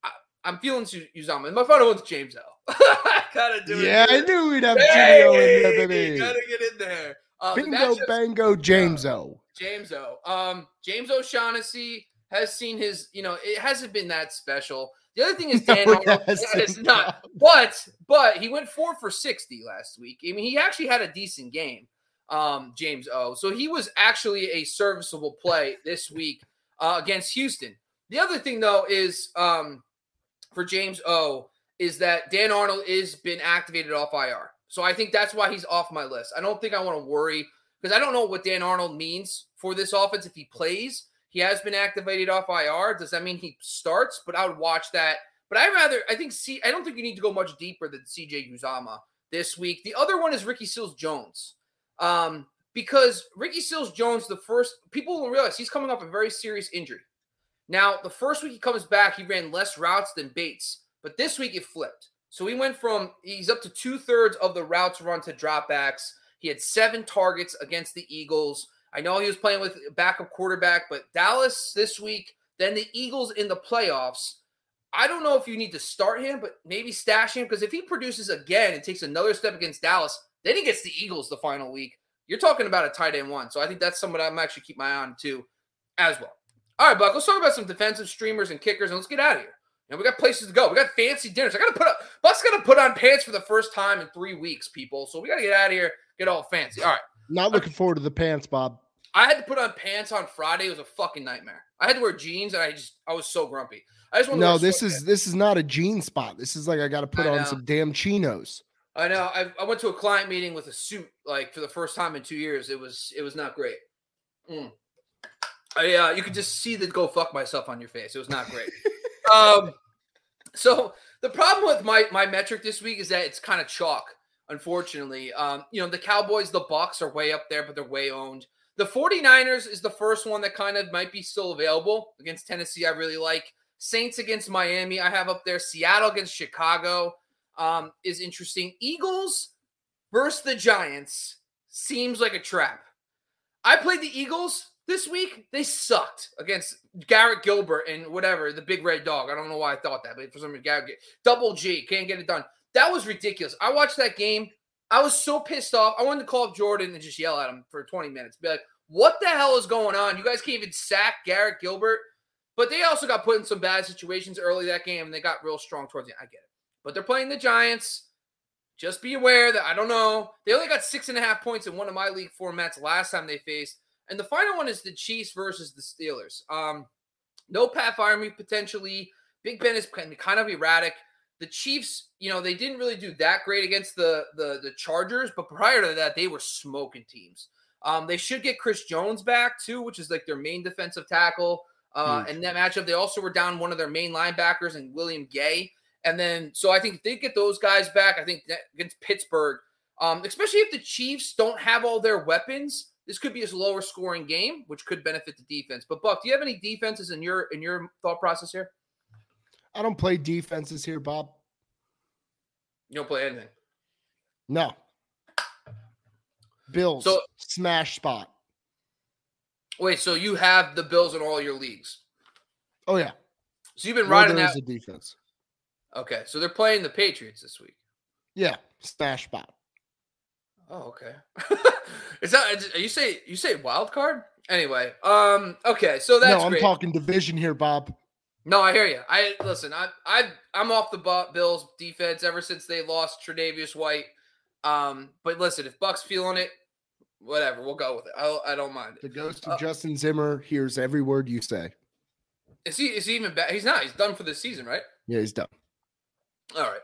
I, I'm feeling Uzomah. And my final one's James L. I gotta do it. Yeah, I knew we'd have Jimmy O in there, Hey, baby. Gotta get in there. Uh, Bingo, bango, James O. James O. Um, James O'Shaughnessy has seen his, you know, it hasn't been that special. The other thing is Dan No, Arnold. It's not, but but he went four for sixty last week. I mean, he actually had a decent game, um, James O. So he was actually a serviceable play this week uh, against Houston. The other thing though is um, for James O is that Dan Arnold is been activated off IR. So I think that's why he's off my list. I don't think I want to worry because I don't know what Dan Arnold means for this offense if he plays. He has been activated off IR. Does that mean he starts? But I would watch that. But I rather I think see I don't think you need to go much deeper than CJ Uzomah this week. The other one is Ricky Seals Jones. Um, because Ricky Seals Jones, the first people will realize he's coming off a very serious injury. Now, the first week he comes back, he ran less routes than Bates, but this week it flipped. So he went from he's up to two thirds of the routes run to dropbacks. He had seven targets against the Eagles. I know he was playing with backup quarterback, but Dallas this week, then the Eagles in the playoffs. I don't know if you need to start him, but maybe stash him because if he produces again and takes another step against Dallas, then he gets the Eagles the final week. You're talking about a tight end one. So I think that's someone I'm actually keep my eye on too as well. All right, Buck, let's talk about some defensive streamers and kickers and let's get out of here. You know, we got places to go. We got fancy dinners. I got to put up, Buck's got to put on pants for the first time in three weeks, people. So we got to get out of here, get all fancy. All right. Not looking forward to the pants, Bob. I had to put on pants on Friday. It was a fucking nightmare. I had to wear jeans and I just, I was so grumpy. I just want to No, this is this is not a jean spot. This is like I got to put I on know. some damn chinos. I know. I, I went to a client meeting with a suit like for the first time in two years. It was it was not great. Mm. I uh, you could just see the go fuck myself on your face. It was not great. um, so the problem with my my metric this week is that it's kind of chalk. Unfortunately. Um, you know, the Cowboys, the Bucks are way up there, but they're way owned. The 49ers is the first one that kind of might be still available against Tennessee. I really like Saints against Miami. I have up there Seattle against Chicago um, is interesting. Eagles versus the Giants seems like a trap. I played the Eagles this week. They sucked against Garrett Gilbert and whatever, the big red dog. I don't know why I thought that, but for some reason, Garrett, double G, can't get it done. That was ridiculous. I watched that game. I was so pissed off. I wanted to call up Jordan and just yell at him for 20 minutes. Be like, what the hell is going on? You guys can't even sack Garrett Gilbert. But they also got put in some bad situations early that game, and they got real strong towards the end. I get it but they're playing the Giants. Just be aware that I don't know. They only got six and a half points in one of my league formats last time they faced. And the final one is the Chiefs versus the Steelers. Um, no Pat Freiermuth potentially. Big Ben is kind of erratic. The Chiefs, you know, they didn't really do that great against the the, the Chargers, but prior to that, they were smoking teams. Um, they should get Chris Jones back too, which is like their main defensive tackle. Uh, and that matchup, they also were down one of their main linebackers and William Gay. And then, so I think if they get those guys back, I think against Pittsburgh, um, especially if the Chiefs don't have all their weapons, this could be a lower scoring game, which could benefit the defense. But Buck, do you have any defenses in your in your thought process here? I don't play defenses here, Bob. You don't play anything. No. Bills So- smash spot. Wait, so you have the Bills in all your leagues? Oh yeah. So you've been Where riding that. defense. Okay, so they're playing the Patriots this week. Yeah, smash spot. Oh, okay. is that you say you say wild card? Anyway, um, okay, so that's no, I'm great. talking division here, Bob. No, I hear you. I listen. I I I'm off the Bills defense ever since they lost Tre'Davious White. Um, but listen, if Buck's feeling it, whatever, we'll go with it. I I don't mind The ghost of Uh, Justin Zimmer hears every word you say. Is he is he even back? He's not. He's done for this season, right? Yeah, he's done. All right.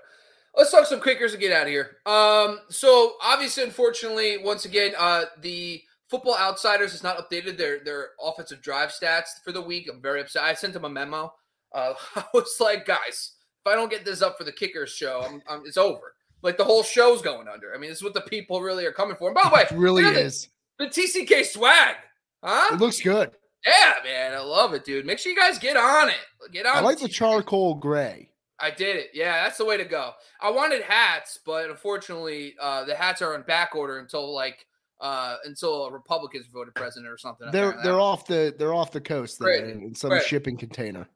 Let's talk some kickers and get out of here. Um, so obviously, unfortunately, once again, uh, the Football Outsiders has not updated their their offensive drive stats for the week. I'm very upset. I sent them a memo. Uh, I was like, guys, if I don't get this up for the kickers show, I'm, I'm, it's over. Like the whole show's going under. I mean, this is what the people really are coming for. And by the way, It really is. the TCK swag, huh? It looks good. Yeah, man, I love it, dude. Make sure you guys get on it. Get on. I like the TCK. charcoal gray. I did it. Yeah, that's the way to go. I wanted hats, but unfortunately, uh, the hats are on back order until like uh, until a Republicans voted president or something. They're they're off the they're off the coast there Crazy. in, some Crazy. shipping container.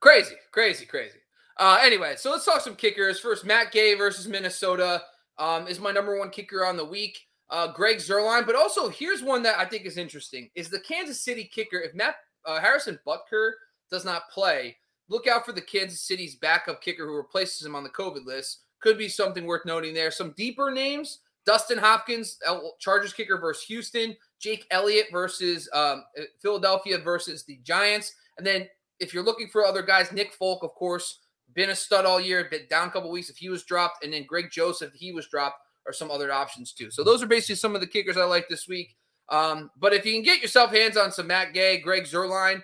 Crazy, crazy, crazy. Uh, anyway, so let's talk some kickers. First, Matt Gay versus Minnesota um, is my number one kicker on the week. Uh, Greg Zuerlein, but also here's one that I think is interesting: is the Kansas City kicker. If Matt uh, Harrison Butker does not play, look out for the Kansas City's backup kicker who replaces him on the COVID list. Could be something worth noting there. Some deeper names: Dustin Hopkins, Chargers kicker versus Houston. Jake Elliott versus um, Philadelphia versus the Giants. And then if you're looking for other guys, Nick Folk, of course, been a stud all year, been down a couple weeks if he was dropped, and then Greg Joseph, he was dropped, or some other options too. So those are basically some of the kickers I like this week. Um, but if you can get yourself hands on some Matt Gay, Greg Zuerlein,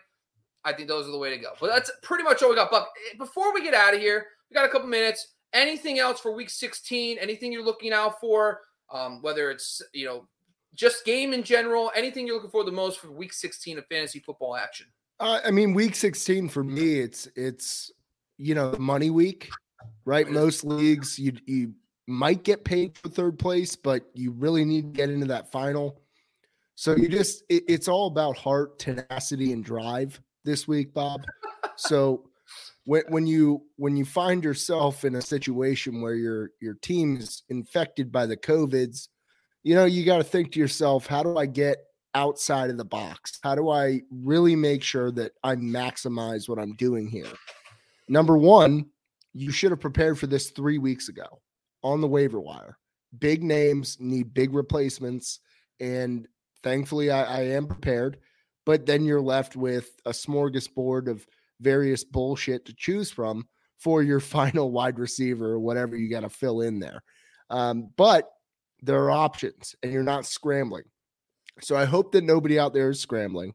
I think those are the way to go. But that's pretty much all we got. Buck, eh, before we get out of here, we got a couple minutes. Anything else for week 16? Anything you're looking out for? Um, whether it's you know just game in general, anything you're looking for the most for week 16 of fantasy football action. Uh, I mean, week 16 for me, it's it's you know money week, right? Most leagues you you might get paid for third place, but you really need to get into that final. So you just it, it's all about heart, tenacity, and drive this week, Bob. So when when you when you find yourself in a situation where your your team is infected by the covids, you know you got to think to yourself, how do I get outside of the box? How do I really make sure that I maximize what I'm doing here? Number one, you should have prepared for this three weeks ago on the waiver wire. Big names need big replacements. And thankfully, I, I am prepared. But then you're left with a smorgasbord of various bullshit to choose from for your final wide receiver or whatever you got to fill in there. Um, but there are options and you're not scrambling. So I hope that nobody out there is scrambling.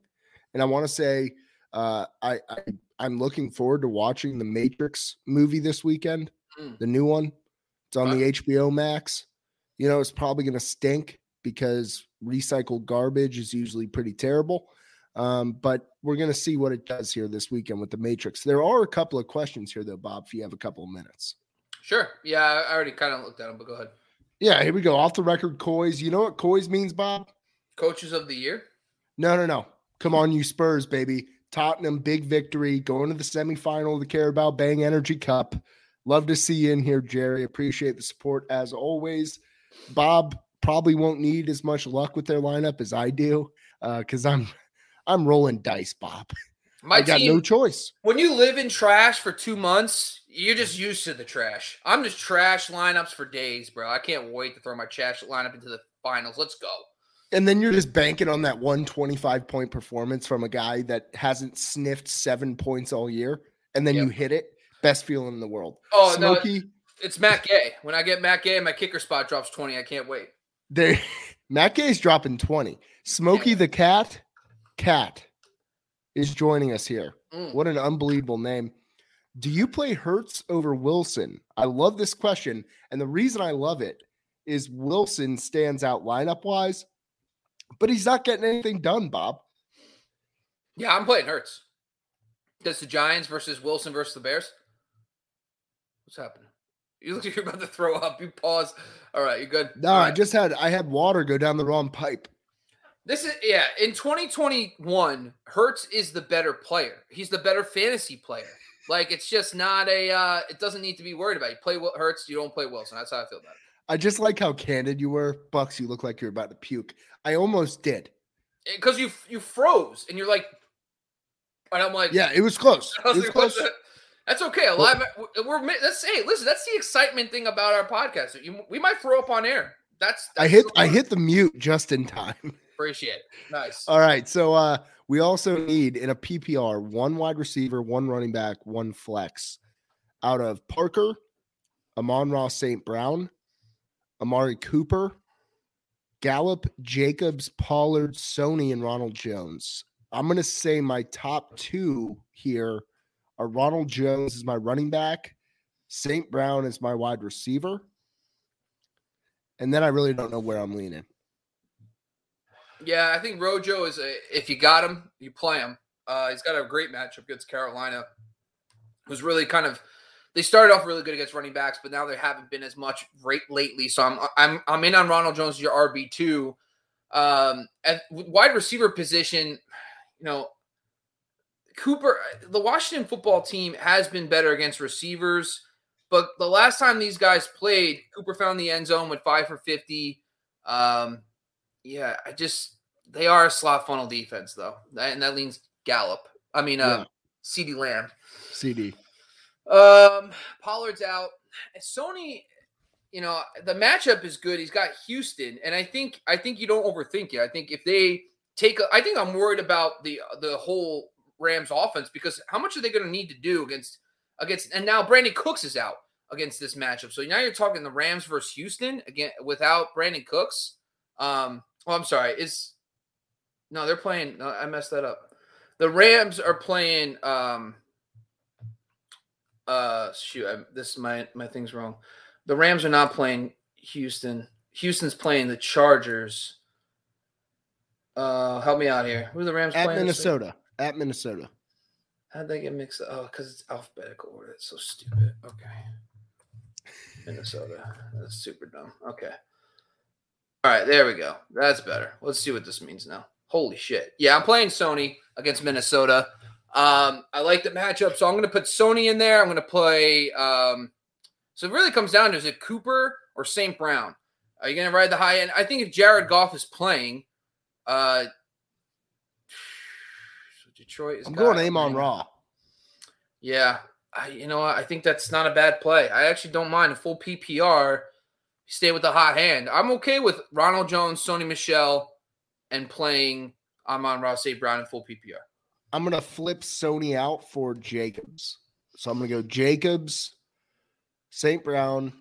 And I want to say uh, I, I I'm looking forward to watching the Matrix movie this weekend, Mm. the new one. It's on the HBO Max. you know, it's probably going to stink because recycled garbage is usually pretty terrible. Um, but we're going to see what it does here this weekend with the Matrix. There are a couple of questions here, though, Bob, if you have a couple of minutes. Sure. Yeah, I already kind of looked at them, but go ahead. Yeah, here we go. Off the record, Coys. You know what Coys means, Bob? Coaches of the year? No, no, no. Come on, you Spurs, baby. Tottenham, big victory, going to the semifinal of the Carabao Bang Energy Cup. Love to see you in here, Jerry. Appreciate the support as always. Bob probably won't need as much luck with their lineup as I do, because uh, I'm I'm rolling dice, Bob. My I got team, no choice. when you live in trash for two months, you're just used to the trash. I'm just trash lineups for days, bro. I can't wait to throw my trash lineup into the finals. Let's go. And then you're just banking on that 125 point performance from a guy that hasn't sniffed seven points all year, and then Yep. you hit it. Best feeling in the world. Oh, no, Smokey, It's Matt Gay. When I get Matt Gay, my kicker spot drops 20. I can't wait. There, Matt Gay's dropping 20. Smokey the cat, cat is joining us here. Mm. What an unbelievable name. Do you play Hurts over Wilson? I love this question. And the reason I love it is Wilson stands out lineup wise, but he's not getting anything done, Bob. Yeah, I'm playing Hurts. That's the Giants versus Wilson versus the Bears. What's happening? You look like you're about to throw up. You pause. All right, you good? No, All I just had I had water go down the wrong pipe. This is yeah. In 2021, Hurts is the better player. He's the better fantasy player. Like it's just not a. uh It doesn't need to be worried about. You play Hurts, you don't play Wilson. That's how I feel about it. I just like how candid you were. Bucks, you look like you're about to puke. I almost did. Because you you froze and you're like, and I'm like, Yeah, it was close. I It was was close. that? That's okay. A lot. Of, we're that's hey, listen. That's the excitement thing about our podcast. You, we might throw up on air. That's, I hit I hit the mute just in time. Appreciate it. Nice. All right. So uh we also need in a PPR one wide receiver, one running back, one flex out of Parker, Amon-Ra St. Brown, Amari Cooper, Gallup, Jacobs, Pollard, Sony, and Ronald Jones. I'm gonna say my top two here are Ronald Jones is my running back, St. Brown is my wide receiver. And then I really don't know where I'm leaning. Yeah, I think Rojo is a, if you got him, you play him. Uh, he's got a great matchup against Carolina. Was really kind of they started off really good against running backs, but now they haven't been as much rate lately. So I'm I'm I'm in on Ronald Jones as your RB two. Um, at wide receiver position, you know, Cooper, the Washington football team has been better against receivers, but the last time these guys played, Cooper found the end zone with five for fifty. Um, yeah, I just they are a slot funnel defense though, and that leans Gallup. I mean, uh, Yeah. CeeDee Lamb. CD. Um, Pollard's out. Sony, you know, the matchup is good. He's got Houston, and I think I think you don't overthink it. I think if they take, a, I think I'm worried about the the whole Rams offense because how much are they going to need to do against against? And now Brandin Cooks is out against this matchup, so now you're talking the Rams versus Houston again without Brandin Cooks. Um, oh, I'm sorry, is no, they're playing. No, I messed that up. The Rams are playing. Um, uh, shoot, I, this my my thing's wrong. The Rams are not playing Houston. Houston's playing the Chargers. Uh, help me out here. Who are the Rams At playing? Minnesota. At Minnesota. How'd they get mixed up? Oh, because it's alphabetical order. It's so stupid. Okay. Minnesota. That's super dumb. Okay. All right, there we go. That's better. Let's see what this means now. Holy shit. Yeah, I'm playing Sony against Minnesota. Um, I like the matchup, so I'm going to put Sony in there. I'm going to play. Um, so it really comes down to is it Cooper or St. Brown? Are you going to ride the high end? I think if Jared Goff is playing, uh, Detroit is. I'm going Amon-Ra. yeah, I, you know. I think that's not a bad play. I actually don't mind a full PPR. Stay with the hot hand. I'm okay with Ronald Jones, Sony Michel, and playing Amon-Ra St. Brown in full PPR. I'm gonna flip Sony out for Jacobs. So I'm gonna go Jacobs, St. Brown,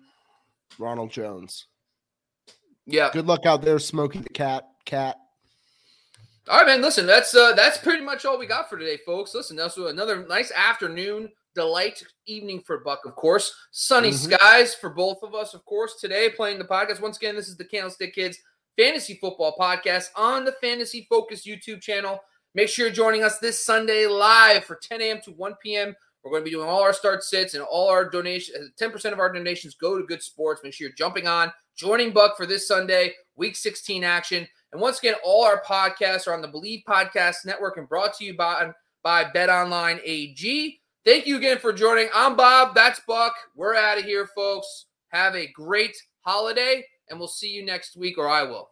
Ronald Jones. Yeah. Good luck out there, Smokey the cat. Cat. All right, man. Listen, that's uh, that's pretty much all we got for today, folks. Listen, that's another nice afternoon delight evening for Buck, of course. Sunny Mhm. skies for both of us, of course. Today, playing the podcast. Once again, this is the Candlestick Kids Fantasy Football Podcast on the Fantasy Focus YouTube channel. Make sure you're joining us this Sunday live for 10 a.m. to 1 p.m. We're going to be doing all our start sits and all our donations. 10% uh, of our donations go to good sports. Make sure you're jumping on, joining Buck for this Sunday, week 16 action. And once again, all our podcasts are on the Bleav Podcast Network and brought to you by, by Bet Online AG. Thank you again for joining. I'm Bob. That's Buck. We're out of here, folks. Have a great holiday, and we'll see you next week, or I will.